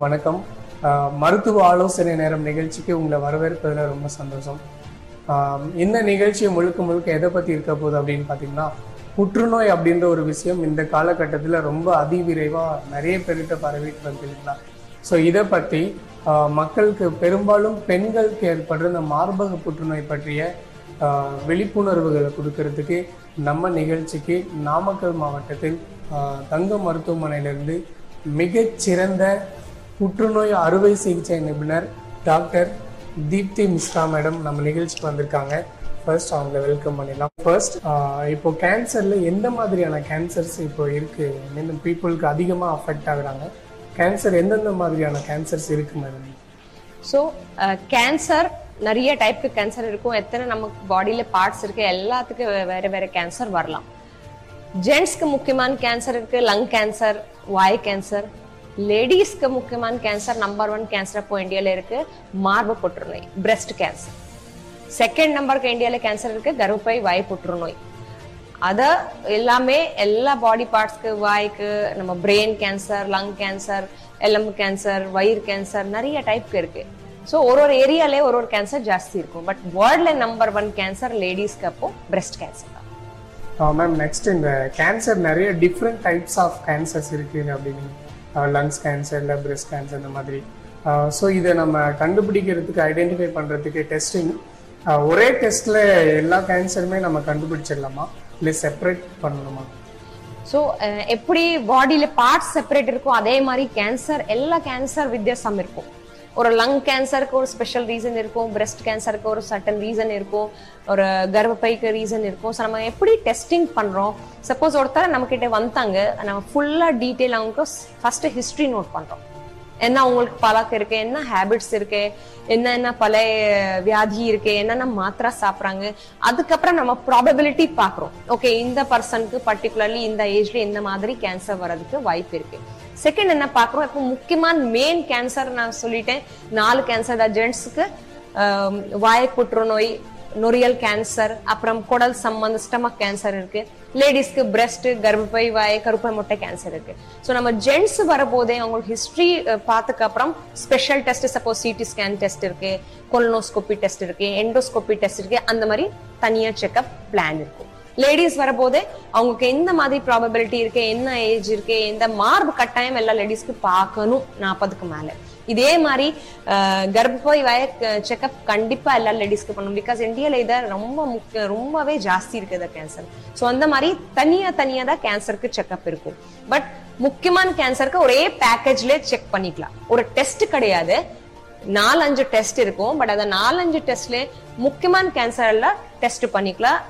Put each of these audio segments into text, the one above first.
வணக்கம். மருத்துவ ஆலோசனை நேரம் நிகழ்ச்சிக்கு உங்களை வரவேற்பதில் ரொம்ப சந்தோஷம். இந்த நிகழ்ச்சி முழுக்க முழுக்க எதை பற்றி இருக்க போகுது அப்படின்னு பார்த்தீங்கன்னா புற்றுநோய் அப்படின்ற ஒரு விஷயம் இந்த காலகட்டத்தில் ரொம்ப அதிவிரைவாக நிறைய பேர்கிட்ட பரவிட்டு வருது இல்லைங்களா? ஸோ இதை பற்றி மக்களுக்கு பெரும்பாலும் பெண்களுக்கு ஏற்படுற இந்த மார்பக புற்றுநோய் பற்றிய விழிப்புணர்வுகளை கொடுக்கறதுக்கு நம்ம நிகழ்ச்சிக்கு நாமக்கல் மாவட்டத்தில் தங்க மருத்துவமனையிலிருந்து மிகச்சிறந்த புற்றுநோய் அறுவை சிகிச்சை நிபுணர் டாக்டர் தீப்தி மிஸ்ரா மேடம் நம்ம நிகழ்ச்சிக்கு வந்திருக்காங்க. ஃபர்ஸ்ட் அவங்கள வெல்கம் பண்ணிடலாம். ஃபர்ஸ்ட் இப்போ கேன்சரில் எந்த மாதிரியான கேன்சர்ஸ் இப்போ இருக்கு? மீன் பீப்புளுக்கு அதிகமாக அஃபெக்ட் ஆகுறாங்க. கேன்சர் எந்தெந்த மாதிரியான கேன்சர்ஸ் இருக்கு மேடம் ஸோ கேன்சர் நிறைய டைப்க்கு கேன்சர் இருக்கும். எத்தனை நமக்கு பாடியில் பார்ட்ஸ் இருக்கு? எல்லாத்துக்கும் வேறு வேற வேற கேன்சர் வரலாம். ஜென்ட்ஸ்க்கு முக்கியமான கேன்சர் இருக்கு. லங் கேன்சர் வாய் கேன்சர் லேடிஸ்க்கு முக்கியமான கேன்சர் நம்பர் ஒன் கேன்சர் இப்போ இந்தியாவில் இருக்கு. மார்பு புற்றுநோய் பிரஸ்ட் கேன்சர் செகண்ட் நம்பருக்கு இந்தியாவில் கேன்சர் இருக்கு கர்ப்பப்பை வாய் புற்றுநோய். அதை எல்லாமே எல்லா பாடி பார்ட்ஸ்க்கு வாய்க்கு நம்ம பிரெயின் கேன்சர் லங் கேன்சர் எலும்பு கேன்சர் வயிறு கேன்சர் நிறைய டைப்க்கு இருக்கு. ஸோ ஒரு ஒரு ஏரியாலே ஒரு ஒரு கேன்சர் ஜாஸ்தி இருக்கும். பட் வேர்ல்ட்ல நம்பர் ஒன் கேன்சர் லேடிஸ்க்கு அப்போ பிரஸ்ட் கேன்சர் தான். மேம் நெக்ஸ்ட் இந்த கேன்சர் நிறைய டிஃப்ரெண்ட் டைப்ஸ் ஆஃப் கேன்சர்ஸ் இருக்கு அப்படின்னு லங்ஸ் கேன்சர் இல்லை பிரெஸ்ட் கேன்சர் இந்த மாதிரி. ஸோ இதை நம்ம கண்டுபிடிக்கிறதுக்கு ஐடென்டிஃபை பண்ணுறதுக்கு டெஸ்டிங் ஒரே டெஸ்ட்டில் எல்லா கேன்சருமே நம்ம கண்டுபிடிச்சிடலாமா? இல்லை செப்பரேட் பண்ணணுமா? ஸோ எப்படி பாடியில பார்ட்ஸ் செப்பரேட் இருக்கும் அதே மாதிரி கேன்சர் எல்லா கேன்சர் வித்தியாசம் இருக்கும். ஒரு லங் கேன்சருக்கு ஒரு ஸ்பெஷல் ரீசன் இருக்கும் பிரஸ்ட் கேன்சருக்கு ஒரு சட்டன் ரீசன் இருக்கும் ஒரு கர்ப்பைக்கு ரீசன் இருக்கும். ஸோ நம்ம எப்படி டெஸ்டிங் பண்ணுறோம் சப்போஸ் ஒருத்தர் நம்மக்கிட்ட வந்தாங்க நம்ம ஃபுல்லாக டீட்டெயில் அவங்களுக்கு ஃபஸ்ட்டு ஹிஸ்ட்ரி நோட் பண்ணுறோம் என்ன உங்களுக்கு பழக்கம் இருக்கு? என்ன ஹேபிட்ஸ் இருக்கு? என்னென்ன பழைய வியாதி இருக்கு? என்னென்ன மாத்திரை சாப்பிட்றாங்க? அதுக்கப்புறம் நம்ம ப்ராபபிலிட்டி பார்க்குறோம். ஓகே இந்த பர்சனுக்கு பர்டிகுலர்லி இந்த ஏஜ்ல இந்த மாதிரி கேன்சர் வர்றதுக்கு வாய்ப்பு இருக்கு. செகண்ட் என்ன பார்க்குறோம்? இப்போ முக்கியமான மெயின் கேன்சர் நான் சொல்லிட்டேன். நாலு கேன்சர் தான். ஜென்ட்ஸுக்கு வாய புற்றுநோய் நொரியல் கேன்சர் அப்புறம் குடல் சம்மந்த ஸ்டமக் கேன்சர் இருக்கு. லேடிஸ்க்கு பிரஸ்ட் கர்ப்பப்பை வாய் கருப்பை முட்டை கேன்சர் இருக்கு. ஸோ நம்ம ஜென்ட்ஸ் வரபோதே அவங்களுக்கு ஹிஸ்டரி பார்த்ததுக்கு அப்புறம் special test suppose CT scan test இருக்கு கொலனோஸ்கோபி டெஸ்ட் இருக்கு எண்டோஸ்கோபி டெஸ்ட் இருக்கு அந்த மாதிரி தனியாக செக்அப் பிளான் இருக்கும். லேடிஸ் வரபோது அவங்களுக்கு எந்த மாதிரி ப்ராபபிலிட்டி இருக்கு என்ன ஏஜ் இருக்கு எந்த மார்பு கட்டாயம் எல்லா லேடிஸ்க்கு பார்க்கணும். நாற்பதுக்கு மேல. இதே மாதிரி அஹ், கர்ப்பப்பை வய செக்அப் கண்டிப்பா எல்லா லேடிஸ்க்கு பண்ணணும். பிகாஸ் இந்தியால இதை ரொம்ப முக்கிய ரொம்பவே ஜாஸ்தி இருக்குது கேன்சர் ஸோ அந்த மாதிரி தனியா தனியா தான் கேன்சருக்கு செக்அப் இருக்கும். பட் முக்கியமான கேன்சருக்கு ஒரே பேக்கேஜ்ல செக் பண்ணிக்கலாம். ஒரு டெஸ்ட் கிடையாது. நாலஞ்சு டெஸ்ட் இருக்கும். பட் அந்த நாலஞ்சு டெஸ்ட்ல முக்கியமான கேன்சர்ல டெஸ்ட் பண்ணிக்கலாம்.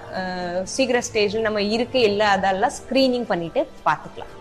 சீக்கிரம் ஸ்டேஜ்ல நம்ம இருக்கு இல்ல அதெல்லாம் ஸ்கிரீனிங் பண்ணிட்டு பார்த்துக்கலாம்.